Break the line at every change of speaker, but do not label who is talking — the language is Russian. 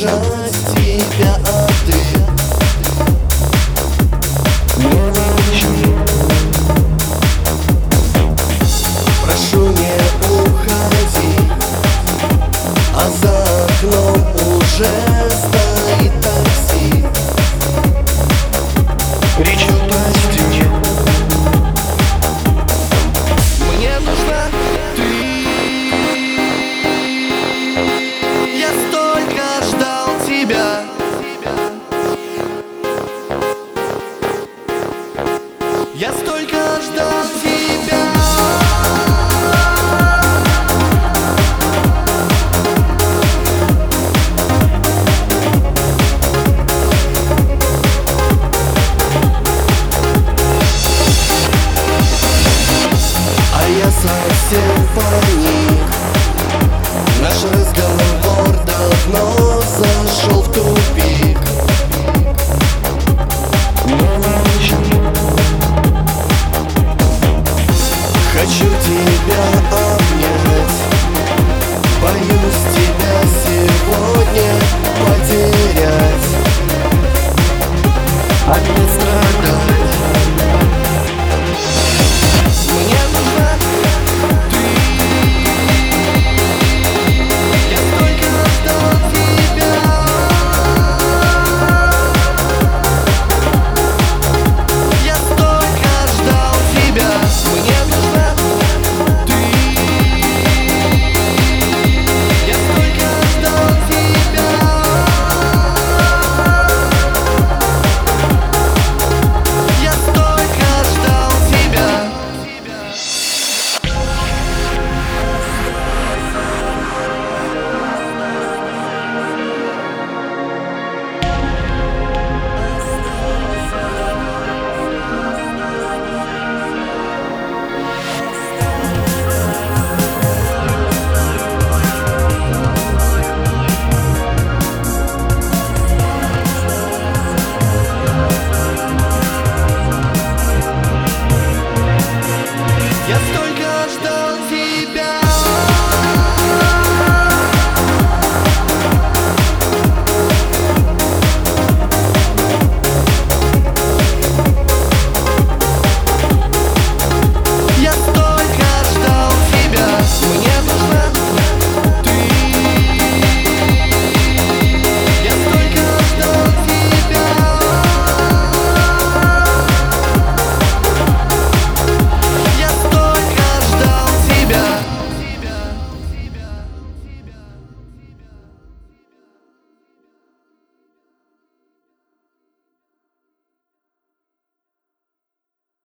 удержать тебя, Прошу не уходи А за окном уже стоит Я столько ждал тебя. А я совсем паник. Наш разговор давно